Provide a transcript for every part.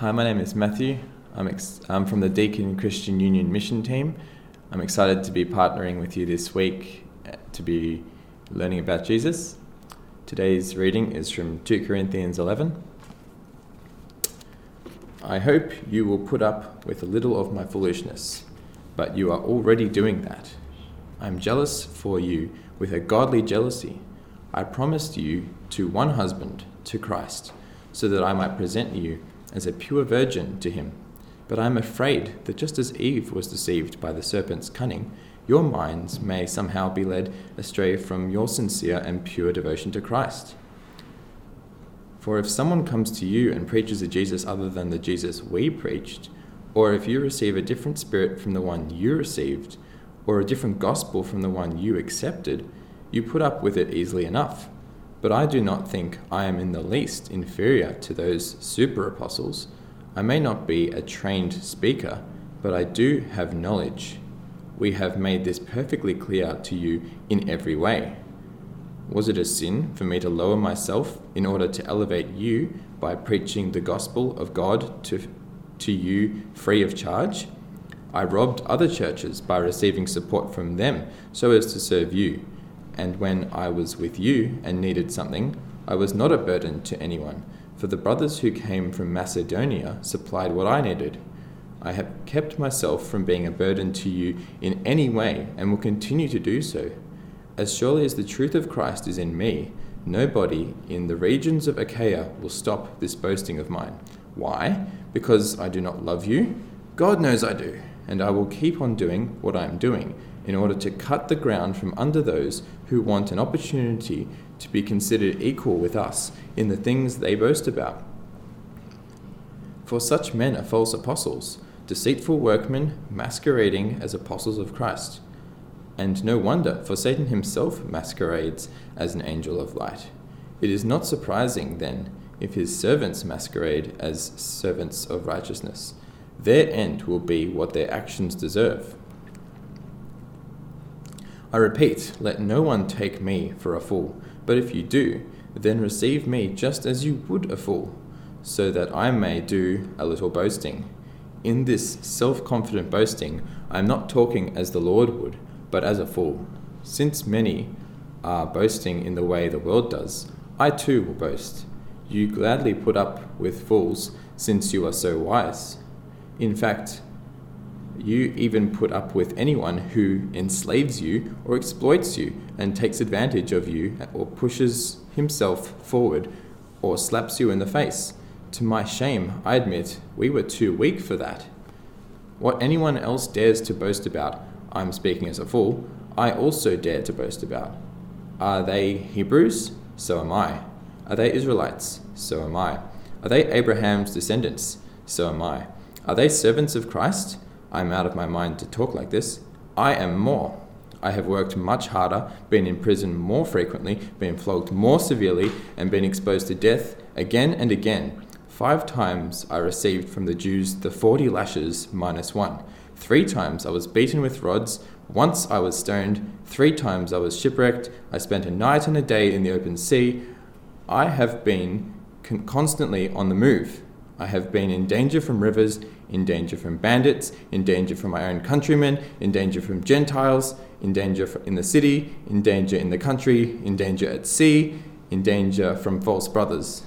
Hi, my name is Matthew. I'm, ex- I'm from the Deakin Christian Union mission team. I'm excited to be partnering with you this week uh, to be learning about Jesus. Today's reading is from 2 Corinthians 11. I hope you will put up with a little of my foolishness, but you are already doing that. I am jealous for you with a godly jealousy. I promised you to one husband, to Christ, so that I might present you as a pure virgin to him. But I am afraid that just as Eve was deceived by the serpent's cunning, your minds may somehow be led astray from your sincere and pure devotion to Christ. For if someone comes to you and preaches a Jesus other than the Jesus we preached, or if you receive a different spirit from the one you received, or a different gospel from the one you accepted, you put up with it easily enough. But I do not think I am in the least inferior to those super apostles. I may not be a trained speaker, but I do have knowledge. We have made this perfectly clear to you in every way. Was it a sin for me to lower myself in order to elevate you by preaching the gospel of God to, to you free of charge? I robbed other churches by receiving support from them so as to serve you and when I was with you and needed something, I was not a burden to anyone, for the brothers who came from Macedonia supplied what I needed. I have kept myself from being a burden to you in any way and will continue to do so. As surely as the truth of Christ is in me, nobody in the regions of Achaia will stop this boasting of mine. Why? Because I do not love you? God knows I do, and I will keep on doing what I am doing in order to cut the ground from under those who want an opportunity to be considered equal with us in the things they boast about. For such men are false apostles, deceitful workmen masquerading as apostles of Christ. And no wonder, for Satan himself masquerades as an angel of light. It is not surprising, then, if his servants masquerade as servants of righteousness. Their end will be what their actions deserve. I repeat, let no one take me for a fool, but if you do, then receive me just as you would a fool, so that I may do a little boasting. In this self confident boasting, I am not talking as the Lord would, but as a fool. Since many are boasting in the way the world does, I too will boast. You gladly put up with fools, since you are so wise. In fact, you even put up with anyone who enslaves you or exploits you and takes advantage of you or pushes himself forward or slaps you in the face. To my shame, I admit we were too weak for that. What anyone else dares to boast about, I'm speaking as a fool, I also dare to boast about. Are they Hebrews? So am I. Are they Israelites? So am I. Are they Abraham's descendants? So am I. Are they servants of Christ? I'm out of my mind to talk like this. I am more. I have worked much harder, been in prison more frequently, been flogged more severely, and been exposed to death again and again. Five times I received from the Jews the forty lashes minus one. Three times I was beaten with rods. Once I was stoned. Three times I was shipwrecked. I spent a night and a day in the open sea. I have been con- constantly on the move. I have been in danger from rivers, in danger from bandits, in danger from my own countrymen, in danger from Gentiles, in danger in the city, in danger in the country, in danger at sea, in danger from false brothers.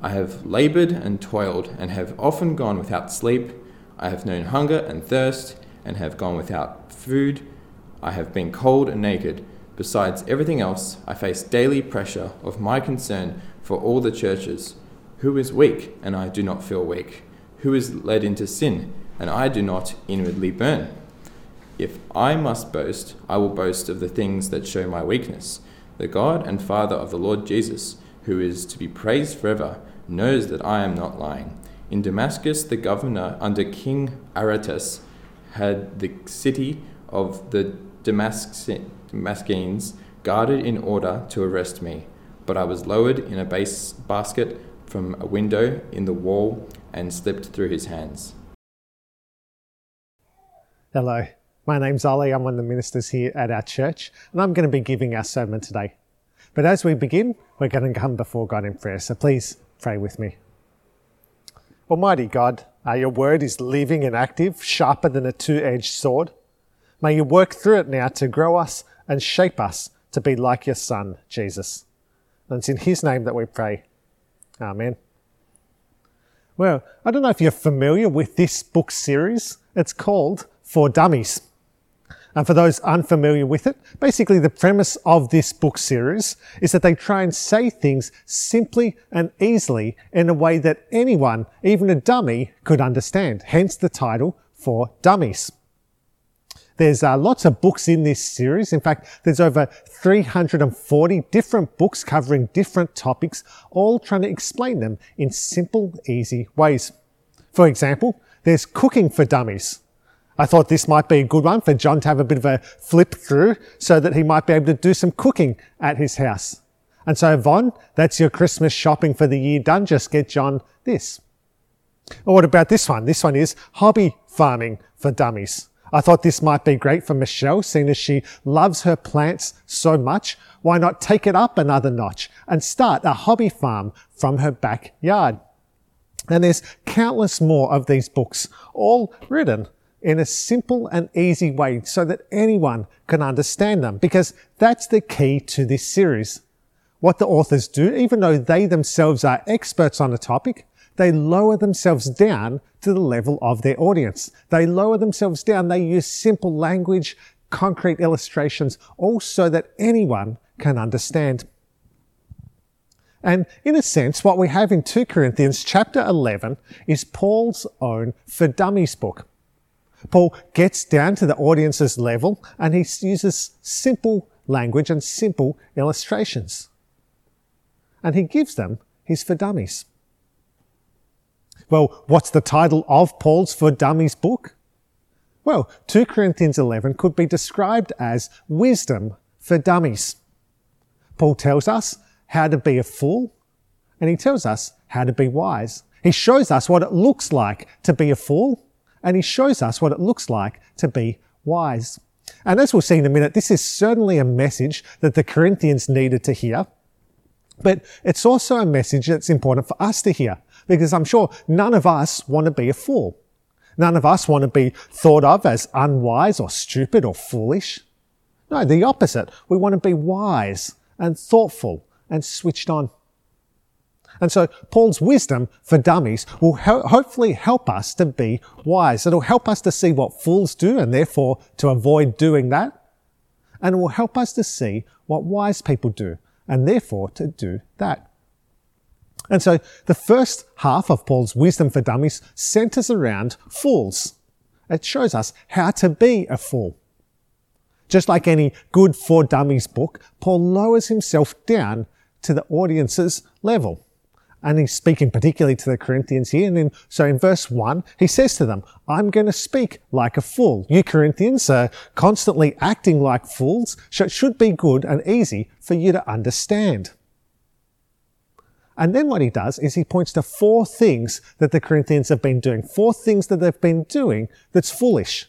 I have labored and toiled and have often gone without sleep. I have known hunger and thirst and have gone without food. I have been cold and naked. Besides everything else, I face daily pressure of my concern for all the churches. Who is weak, and I do not feel weak? Who is led into sin, and I do not inwardly burn? If I must boast, I will boast of the things that show my weakness. The God and Father of the Lord Jesus, who is to be praised forever, knows that I am not lying. In Damascus, the governor under King Aretas had the city of the Damascenes guarded in order to arrest me, but I was lowered in a base basket from a window in the wall and slipped through his hands. Hello, my name's Ollie. I'm one of the ministers here at our church, and I'm going to be giving our sermon today. But as we begin, we're going to come before God in prayer, so please pray with me. Almighty God, uh, your word is living and active, sharper than a two edged sword. May you work through it now to grow us and shape us to be like your Son, Jesus. And it's in his name that we pray. Amen. Well, I don't know if you're familiar with this book series. It's called For Dummies. And for those unfamiliar with it, basically the premise of this book series is that they try and say things simply and easily in a way that anyone, even a dummy, could understand. Hence the title for Dummies. There's uh, lots of books in this series. In fact, there's over 340 different books covering different topics, all trying to explain them in simple, easy ways. For example, there's Cooking for Dummies. I thought this might be a good one for John to have a bit of a flip through so that he might be able to do some cooking at his house. And so, Von, that's your Christmas shopping for the year done. Just get John this. Or what about this one? This one is hobby farming for dummies. I thought this might be great for Michelle, seeing as she loves her plants so much. Why not take it up another notch and start a hobby farm from her backyard? And there's countless more of these books, all written in a simple and easy way so that anyone can understand them because that's the key to this series. What the authors do, even though they themselves are experts on a topic, they lower themselves down to the level of their audience. They lower themselves down. They use simple language, concrete illustrations, all so that anyone can understand. And in a sense, what we have in 2 Corinthians chapter 11 is Paul's own For Dummies book. Paul gets down to the audience's level and he uses simple language and simple illustrations. And he gives them his for dummies. Well, what's the title of Paul's for dummies book? Well, 2 Corinthians 11 could be described as wisdom for dummies. Paul tells us how to be a fool and he tells us how to be wise. He shows us what it looks like to be a fool and he shows us what it looks like to be wise. And as we'll see in a minute, this is certainly a message that the Corinthians needed to hear. But it's also a message that's important for us to hear because I'm sure none of us want to be a fool. None of us want to be thought of as unwise or stupid or foolish. No, the opposite. We want to be wise and thoughtful and switched on. And so Paul's wisdom for dummies will ho- hopefully help us to be wise. It'll help us to see what fools do and therefore to avoid doing that. And it will help us to see what wise people do and therefore to do that. And so the first half of Paul's wisdom for dummies centers around fools. It shows us how to be a fool. Just like any good for dummies book, Paul lowers himself down to the audience's level. And he's speaking particularly to the Corinthians here. And in, so in verse 1, he says to them, I'm going to speak like a fool. You Corinthians are constantly acting like fools, so it should be good and easy for you to understand. And then what he does is he points to four things that the Corinthians have been doing, four things that they've been doing that's foolish.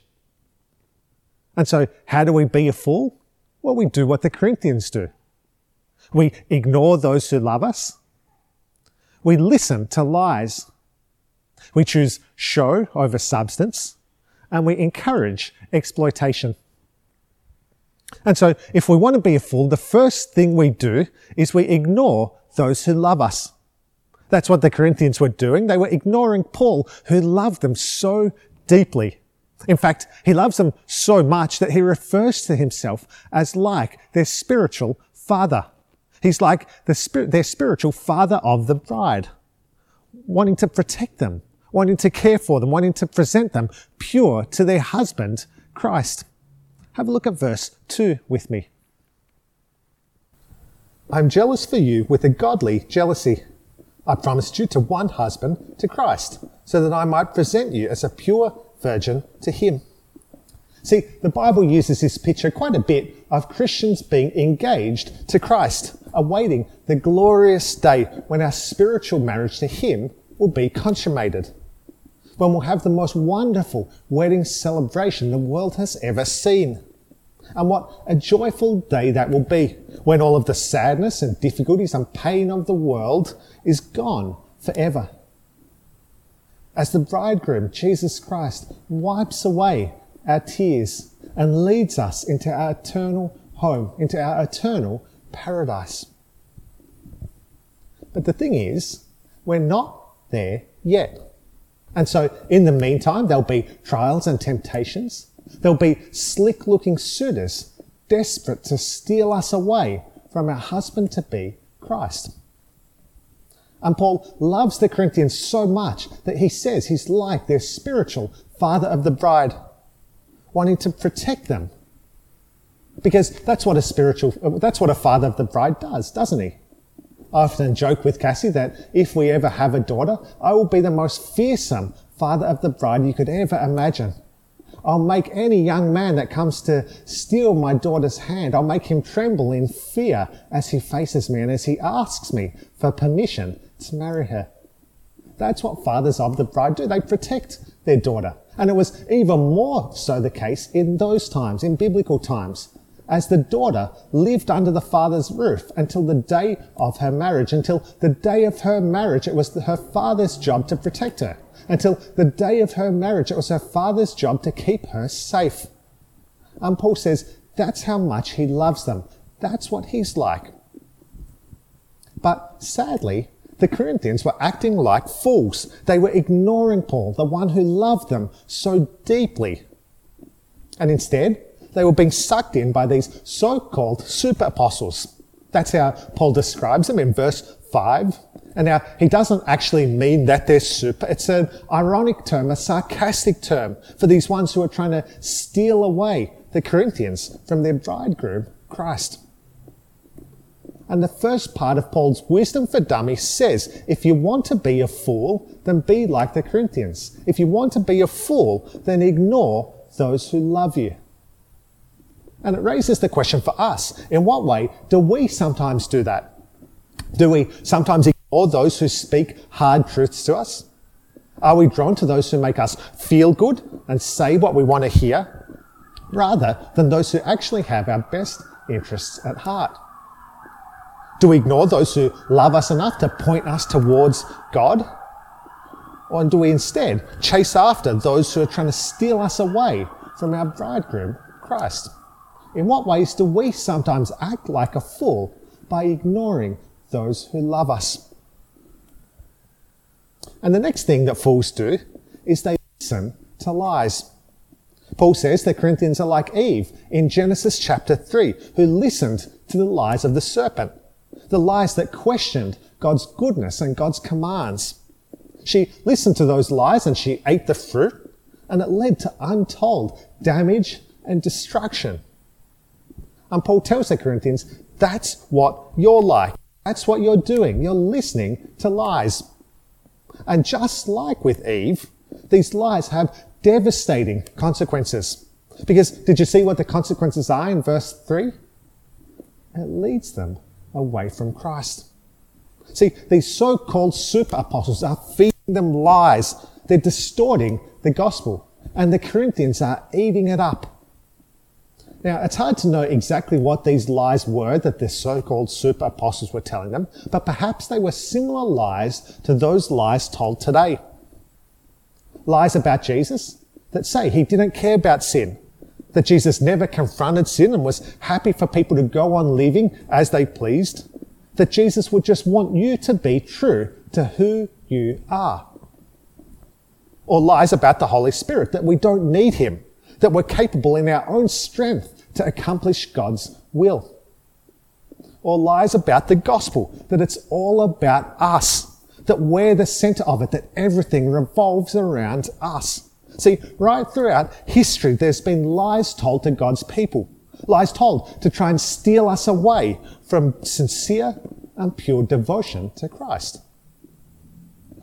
And so, how do we be a fool? Well, we do what the Corinthians do. We ignore those who love us. We listen to lies. We choose show over substance and we encourage exploitation. And so, if we want to be a fool, the first thing we do is we ignore those who love us. That's what the Corinthians were doing. They were ignoring Paul, who loved them so deeply. In fact, he loves them so much that he refers to himself as like their spiritual father. He's like the spirit, their spiritual father of the bride, wanting to protect them, wanting to care for them, wanting to present them pure to their husband, Christ. Have a look at verse 2 with me. I'm jealous for you with a godly jealousy. I promised you to one husband, to Christ, so that I might present you as a pure virgin to him. See, the Bible uses this picture quite a bit of Christians being engaged to Christ, awaiting the glorious day when our spiritual marriage to Him will be consummated. When we'll have the most wonderful wedding celebration the world has ever seen. And what a joyful day that will be when all of the sadness and difficulties and pain of the world is gone forever. as the bridegroom, Jesus Christ, wipes away our tears and leads us into our eternal home, into our eternal paradise. But the thing is, we're not there yet. And so, in the meantime, there'll be trials and temptations. There'll be slick looking suitors desperate to steal us away from our husband to be Christ. And Paul loves the Corinthians so much that he says he's like their spiritual father of the bride, wanting to protect them. Because that's what a spiritual, that's what a father of the bride does, doesn't he? I often joke with Cassie that if we ever have a daughter, I will be the most fearsome father of the bride you could ever imagine. I'll make any young man that comes to steal my daughter's hand, I'll make him tremble in fear as he faces me and as he asks me for permission to marry her. That's what fathers of the bride do. They protect their daughter. And it was even more so the case in those times, in biblical times, as the daughter lived under the father's roof until the day of her marriage. Until the day of her marriage, it was her father's job to protect her. Until the day of her marriage, it was her father's job to keep her safe. And Paul says that's how much he loves them. That's what he's like. But sadly, the Corinthians were acting like fools. They were ignoring Paul, the one who loved them so deeply. And instead, they were being sucked in by these so-called super apostles. That's how Paul describes them in verse 5. And now, he doesn't actually mean that they're super. It's an ironic term, a sarcastic term for these ones who are trying to steal away the Corinthians from their bridegroom, Christ. And the first part of Paul's wisdom for dummies says, if you want to be a fool, then be like the Corinthians. If you want to be a fool, then ignore those who love you. And it raises the question for us, in what way do we sometimes do that? Do we sometimes ignore those who speak hard truths to us? Are we drawn to those who make us feel good and say what we want to hear, rather than those who actually have our best interests at heart? Do we ignore those who love us enough to point us towards God? Or do we instead chase after those who are trying to steal us away from our bridegroom, Christ? In what ways do we sometimes act like a fool by ignoring those who love us? And the next thing that fools do is they listen to lies. Paul says the Corinthians are like Eve in Genesis chapter 3, who listened to the lies of the serpent the lies that questioned God's goodness and God's commands. She listened to those lies and she ate the fruit, and it led to untold damage and destruction. And Paul tells the Corinthians, that's what you're like. That's what you're doing. You're listening to lies. And just like with Eve, these lies have devastating consequences. Because did you see what the consequences are in verse 3? It leads them away from Christ. See, these so-called super apostles are feeding them lies. They're distorting the gospel. And the Corinthians are eating it up. Now, it's hard to know exactly what these lies were that the so-called super apostles were telling them, but perhaps they were similar lies to those lies told today. Lies about Jesus that say he didn't care about sin, that Jesus never confronted sin and was happy for people to go on living as they pleased, that Jesus would just want you to be true to who you are. Or lies about the Holy Spirit, that we don't need Him, that we're capable in our own strength to accomplish God's will. Or lies about the gospel, that it's all about us, that we're the center of it, that everything revolves around us. See, right throughout history, there's been lies told to God's people. Lies told to try and steal us away from sincere and pure devotion to Christ.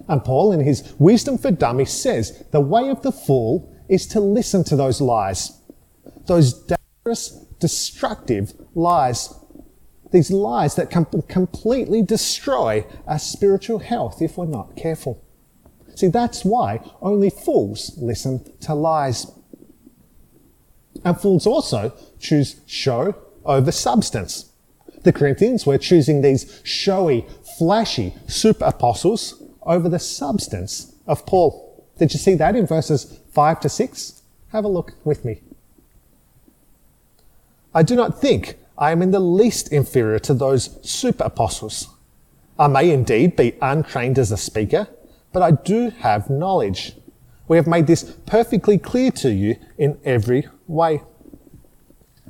And Paul, in his Wisdom for Dummies, says the way of the fool is to listen to those lies. Those destructive lies. These lies that can completely destroy our spiritual health if we're not careful. See, that's why only fools listen to lies. And fools also choose show over substance. The Corinthians were choosing these showy, flashy super apostles over the substance of Paul. Did you see that in verses 5 to 6? Have a look with me. I do not think I am in the least inferior to those super apostles. I may indeed be untrained as a speaker, but I do have knowledge. We have made this perfectly clear to you in every way.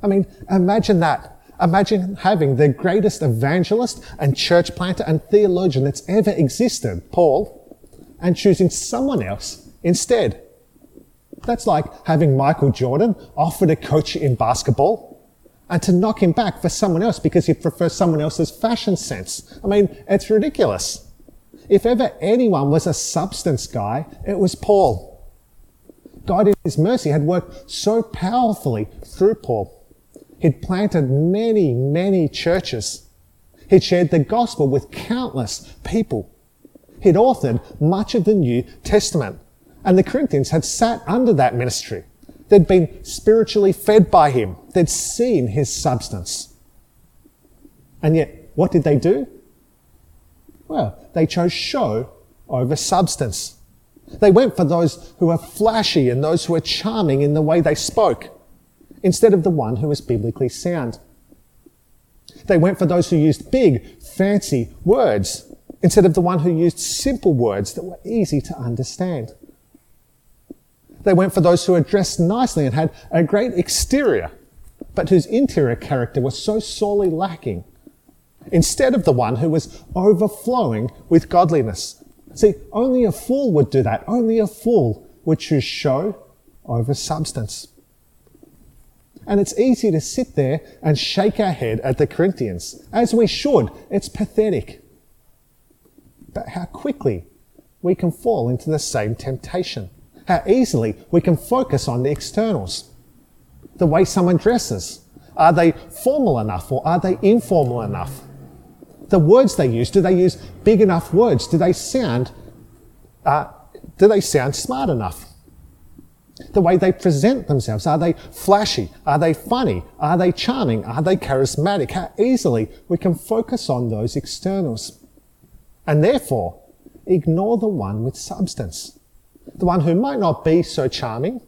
I mean, imagine that. Imagine having the greatest evangelist and church planter and theologian that's ever existed, Paul, and choosing someone else instead. That's like having Michael Jordan offer to coach in basketball and to knock him back for someone else because he prefers someone else's fashion sense. I mean, it's ridiculous. If ever anyone was a substance guy, it was Paul. God in his mercy had worked so powerfully through Paul. He'd planted many, many churches. He'd shared the gospel with countless people. He'd authored much of the New Testament. And the Corinthians had sat under that ministry. They'd been spiritually fed by him. They'd seen his substance. And yet, what did they do? Well, they chose show over substance. They went for those who were flashy and those who were charming in the way they spoke, instead of the one who was biblically sound. They went for those who used big, fancy words, instead of the one who used simple words that were easy to understand. They went for those who were dressed nicely and had a great exterior, but whose interior character was so sorely lacking, instead of the one who was overflowing with godliness. See, only a fool would do that. Only a fool would choose show over substance. And it's easy to sit there and shake our head at the Corinthians, as we should. It's pathetic. But how quickly we can fall into the same temptation how easily we can focus on the externals. The way someone dresses. Are they formal enough or are they informal enough? The words they use, do they use big enough words? Do they sound, uh, do they sound smart enough? The way they present themselves, are they flashy? Are they funny? Are they charming? Are they charismatic? How easily we can focus on those externals. And therefore, ignore the one with substance the one who might not be so charming,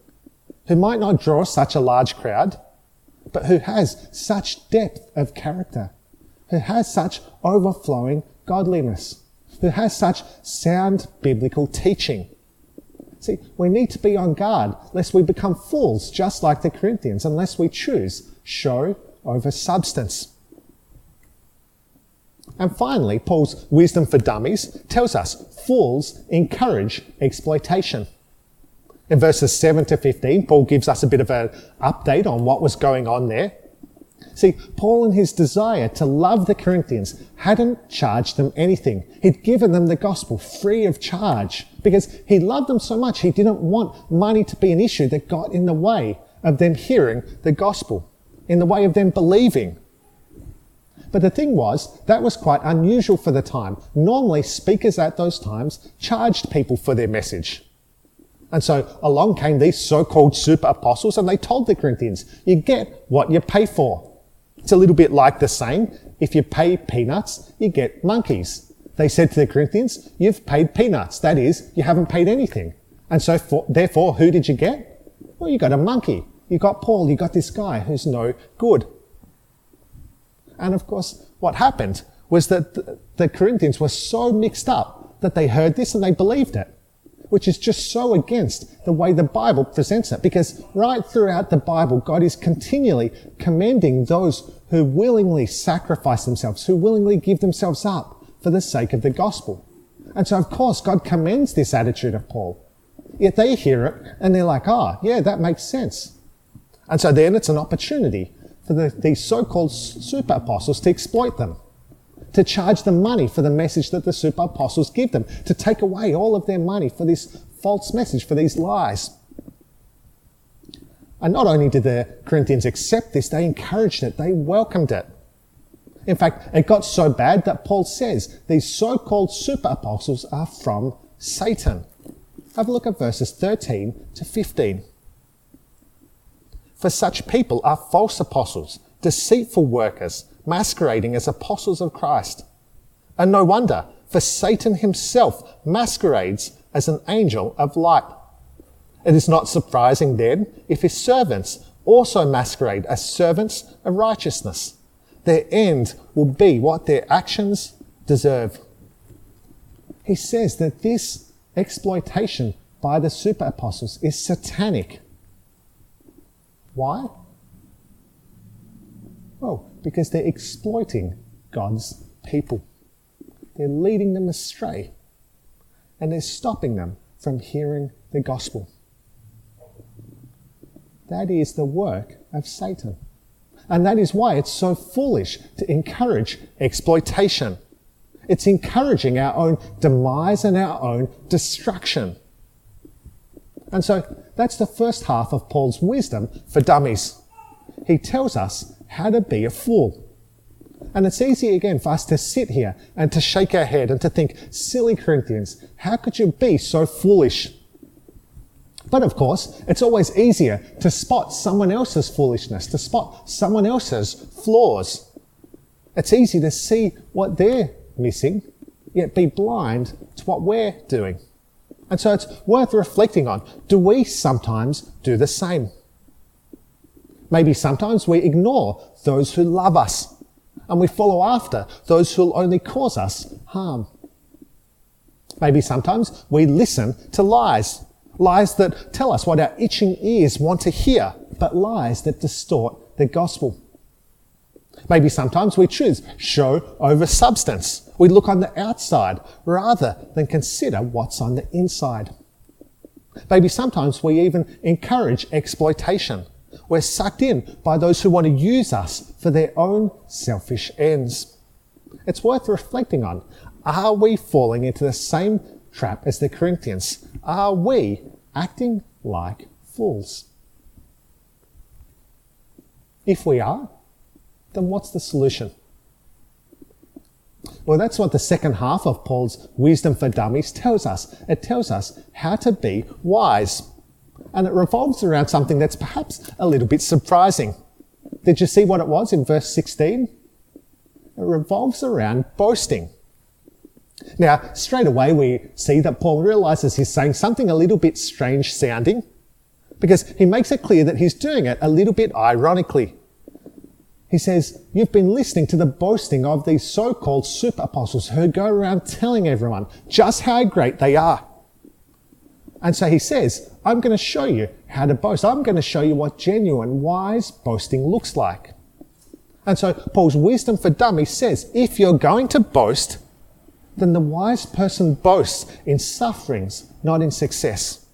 who might not draw such a large crowd, but who has such depth of character, who has such overflowing godliness, who has such sound biblical teaching. See, we need to be on guard lest we become fools just like the Corinthians, unless we choose show over substance. And finally, Paul's wisdom for dummies tells us fools encourage exploitation. In verses 7 to 15, Paul gives us a bit of an update on what was going on there. See, Paul, in his desire to love the Corinthians, hadn't charged them anything. He'd given them the gospel free of charge because he loved them so much he didn't want money to be an issue that got in the way of them hearing the gospel, in the way of them believing. But the thing was, that was quite unusual for the time. Normally, speakers at those times charged people for their message. And so along came these so-called super apostles and they told the Corinthians, you get what you pay for. It's a little bit like the saying, if you pay peanuts, you get monkeys. They said to the Corinthians, you've paid peanuts. That is, you haven't paid anything. And so for, therefore, who did you get? Well, you got a monkey. You got Paul. You got this guy who's no good. And of course, what happened was that the Corinthians were so mixed up that they heard this and they believed it, which is just so against the way the Bible presents it. Because right throughout the Bible, God is continually commending those who willingly sacrifice themselves, who willingly give themselves up for the sake of the gospel. And so, of course, God commends this attitude of Paul. Yet they hear it and they're like, ah, oh, yeah, that makes sense. And so then it's an opportunity for the, these so-called super apostles to exploit them, to charge them money for the message that the super apostles give them, to take away all of their money for this false message, for these lies. And not only did the Corinthians accept this, they encouraged it, they welcomed it. In fact, it got so bad that Paul says these so-called super apostles are from Satan. Have a look at verses 13 to 15. For such people are false apostles, deceitful workers, masquerading as apostles of Christ. And no wonder, for Satan himself masquerades as an angel of light. It is not surprising then if his servants also masquerade as servants of righteousness. Their end will be what their actions deserve. He says that this exploitation by the super apostles is satanic. Why? Well, because they're exploiting God's people. They're leading them astray and they're stopping them from hearing the gospel. That is the work of Satan. And that is why it's so foolish to encourage exploitation. It's encouraging our own demise and our own destruction. And so that's the first half of Paul's wisdom for dummies. He tells us how to be a fool. And it's easy again for us to sit here and to shake our head and to think, silly Corinthians, how could you be so foolish? But of course, it's always easier to spot someone else's foolishness, to spot someone else's flaws. It's easy to see what they're missing, yet be blind to what we're doing. And so it's worth reflecting on. Do we sometimes do the same? Maybe sometimes we ignore those who love us and we follow after those who'll only cause us harm. Maybe sometimes we listen to lies, lies that tell us what our itching ears want to hear, but lies that distort the gospel. Maybe sometimes we choose show over substance. We look on the outside rather than consider what's on the inside. Maybe sometimes we even encourage exploitation. We're sucked in by those who want to use us for their own selfish ends. It's worth reflecting on. Are we falling into the same trap as the Corinthians? Are we acting like fools? If we are, then what's the solution? Well, that's what the second half of Paul's Wisdom for Dummies tells us. It tells us how to be wise. And it revolves around something that's perhaps a little bit surprising. Did you see what it was in verse 16? It revolves around boasting. Now, straight away we see that Paul realizes he's saying something a little bit strange sounding because he makes it clear that he's doing it a little bit ironically. He says, You've been listening to the boasting of these so called super apostles who go around telling everyone just how great they are. And so he says, I'm going to show you how to boast. I'm going to show you what genuine, wise boasting looks like. And so Paul's wisdom for dummies says, if you're going to boast, then the wise person boasts in sufferings, not in success,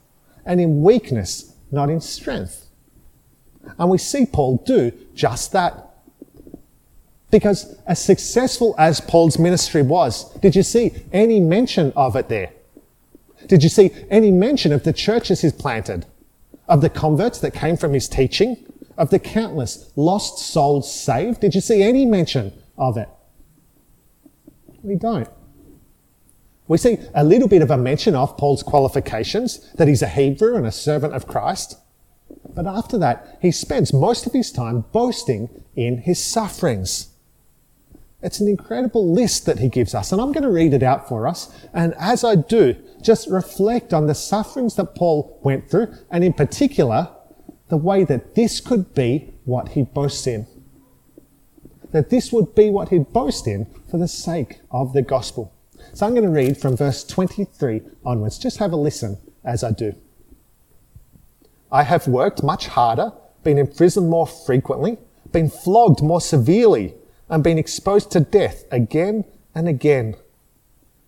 and in weakness, not in strength. And we see Paul do just that. Because as successful as Paul's ministry was, did you see any mention of it there? Did you see any mention of the churches he's planted? Of the converts that came from his teaching? Of the countless lost souls saved? Did you see any mention of it? We don't. We see a little bit of a mention of Paul's qualifications, that he's a Hebrew and a servant of Christ. But after that, he spends most of his time boasting in his sufferings. It's an incredible list that he gives us, and I'm going to read it out for us. And as I do, just reflect on the sufferings that Paul went through, and in particular, the way that this could be what he boasts in. That this would be what he'd boast in for the sake of the gospel. So I'm going to read from verse 23 onwards. Just have a listen as I do. I have worked much harder, been imprisoned more frequently, been flogged more severely, and been exposed to death again and again.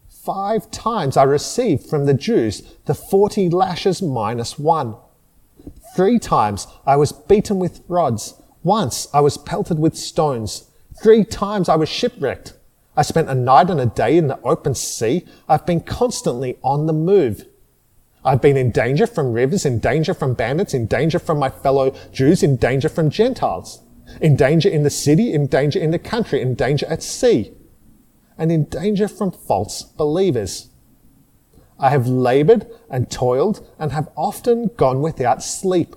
Five times I received from the Jews the 40 lashes minus one. Three times I was beaten with rods. Once I was pelted with stones. Three times I was shipwrecked. I spent a night and a day in the open sea. I've been constantly on the move. I've been in danger from rivers, in danger from bandits, in danger from my fellow Jews, in danger from Gentiles in danger in the city, in danger in the country, in danger at sea, and in danger from false believers. I have labored and toiled and have often gone without sleep.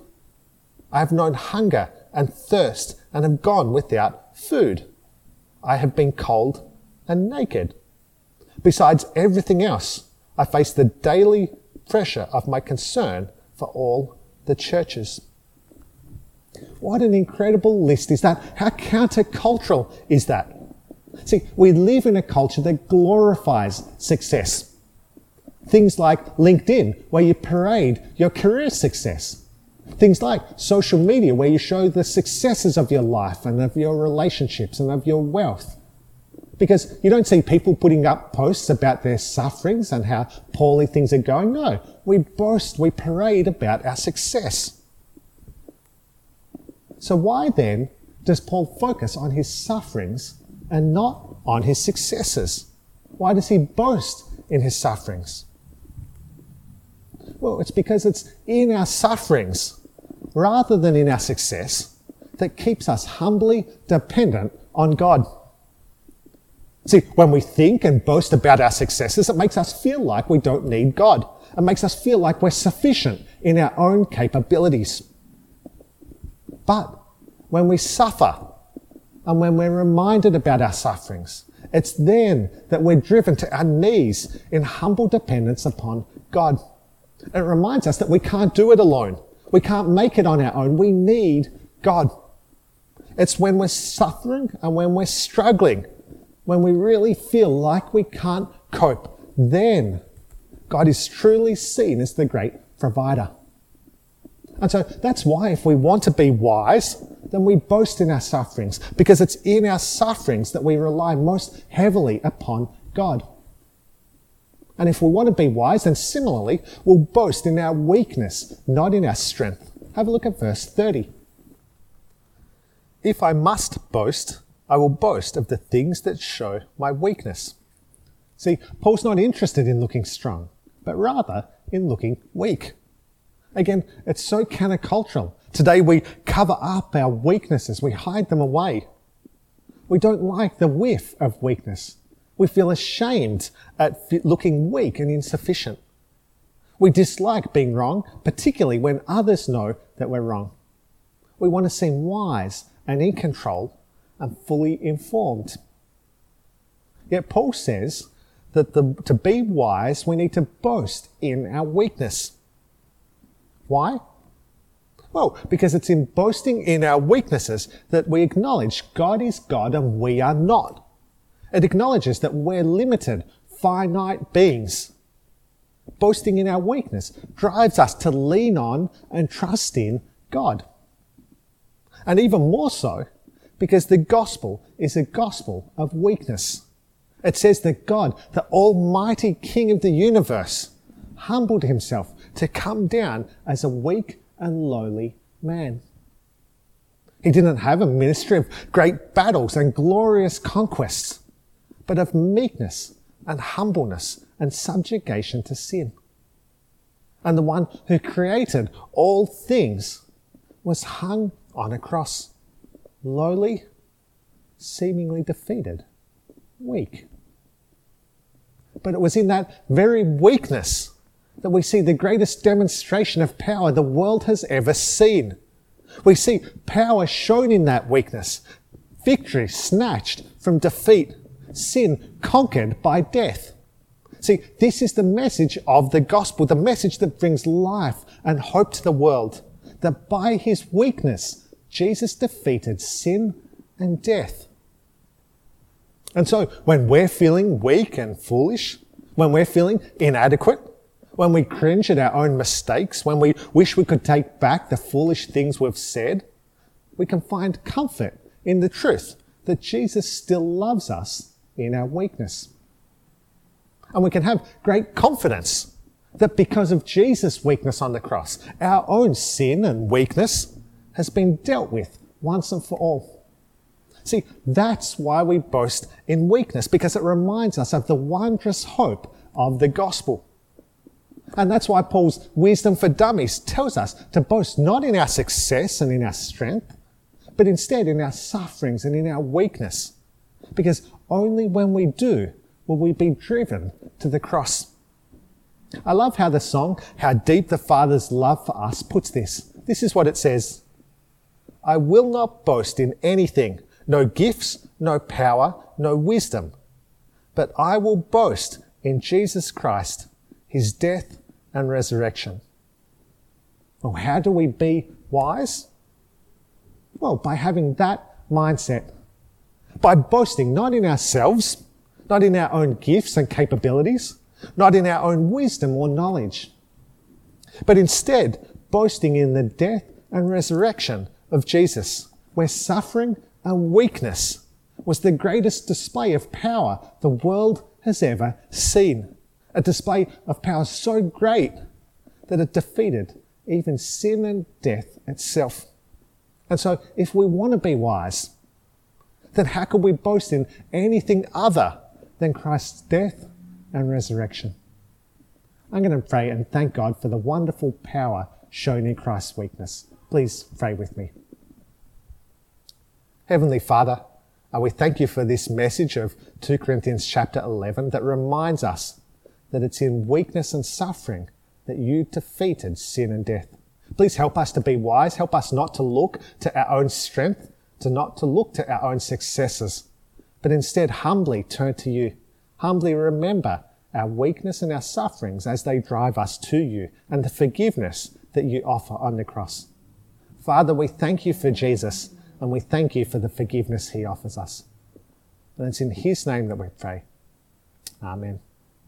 I have known hunger and thirst and have gone without food. I have been cold and naked. Besides everything else, I face the daily pressure of my concern for all the churches. What an incredible list is that? How countercultural is that? See, we live in a culture that glorifies success. Things like LinkedIn, where you parade your career success. Things like social media, where you show the successes of your life and of your relationships and of your wealth. Because you don't see people putting up posts about their sufferings and how poorly things are going. No, we boast, we parade about our success. So why then does Paul focus on his sufferings and not on his successes? Why does he boast in his sufferings? Well, it's because it's in our sufferings rather than in our success that keeps us humbly dependent on God. See, when we think and boast about our successes, it makes us feel like we don't need God. It makes us feel like we're sufficient in our own capabilities. But when we suffer and when we're reminded about our sufferings, it's then that we're driven to our knees in humble dependence upon God. It reminds us that we can't do it alone. We can't make it on our own. We need God. It's when we're suffering and when we're struggling, when we really feel like we can't cope, then God is truly seen as the great provider. And so that's why if we want to be wise, then we boast in our sufferings, because it's in our sufferings that we rely most heavily upon God. And if we want to be wise, then similarly, we'll boast in our weakness, not in our strength. Have a look at verse 30. If I must boast, I will boast of the things that show my weakness. See, Paul's not interested in looking strong, but rather in looking weak. Again, it's so countercultural. Today we cover up our weaknesses, we hide them away. We don't like the whiff of weakness. We feel ashamed at looking weak and insufficient. We dislike being wrong, particularly when others know that we're wrong. We want to seem wise and in control and fully informed. Yet Paul says that the, to be wise, we need to boast in our weakness. Why? Well, because it's in boasting in our weaknesses that we acknowledge God is God and we are not. It acknowledges that we're limited, finite beings. Boasting in our weakness drives us to lean on and trust in God. And even more so, because the gospel is a gospel of weakness. It says that God, the Almighty King of the universe, humbled himself to come down as a weak and lowly man. He didn't have a ministry of great battles and glorious conquests, but of meekness and humbleness and subjugation to sin. And the one who created all things was hung on a cross, lowly, seemingly defeated, weak. But it was in that very weakness that we see the greatest demonstration of power the world has ever seen. We see power shown in that weakness, victory snatched from defeat, sin conquered by death. See, this is the message of the gospel, the message that brings life and hope to the world. That by his weakness, Jesus defeated sin and death. And so, when we're feeling weak and foolish, when we're feeling inadequate, when we cringe at our own mistakes, when we wish we could take back the foolish things we've said, we can find comfort in the truth that Jesus still loves us in our weakness. And we can have great confidence that because of Jesus' weakness on the cross, our own sin and weakness has been dealt with once and for all. See, that's why we boast in weakness, because it reminds us of the wondrous hope of the gospel. And that's why Paul's wisdom for dummies tells us to boast not in our success and in our strength, but instead in our sufferings and in our weakness. Because only when we do will we be driven to the cross. I love how the song, How Deep the Father's Love for Us, puts this. This is what it says. I will not boast in anything, no gifts, no power, no wisdom, but I will boast in Jesus Christ his death and resurrection. Well, how do we be wise? Well, by having that mindset. By boasting not in ourselves, not in our own gifts and capabilities, not in our own wisdom or knowledge, but instead boasting in the death and resurrection of Jesus, where suffering and weakness was the greatest display of power the world has ever seen. A display of power so great that it defeated even sin and death itself. And so, if we want to be wise, then how could we boast in anything other than Christ's death and resurrection? I'm going to pray and thank God for the wonderful power shown in Christ's weakness. Please pray with me. Heavenly Father, uh, we thank you for this message of 2 Corinthians chapter 11 that reminds us that it's in weakness and suffering that you defeated sin and death. Please help us to be wise. Help us not to look to our own strength, to not to look to our own successes, but instead humbly turn to you. Humbly remember our weakness and our sufferings as they drive us to you and the forgiveness that you offer on the cross. Father, we thank you for Jesus and we thank you for the forgiveness he offers us. And it's in his name that we pray. Amen.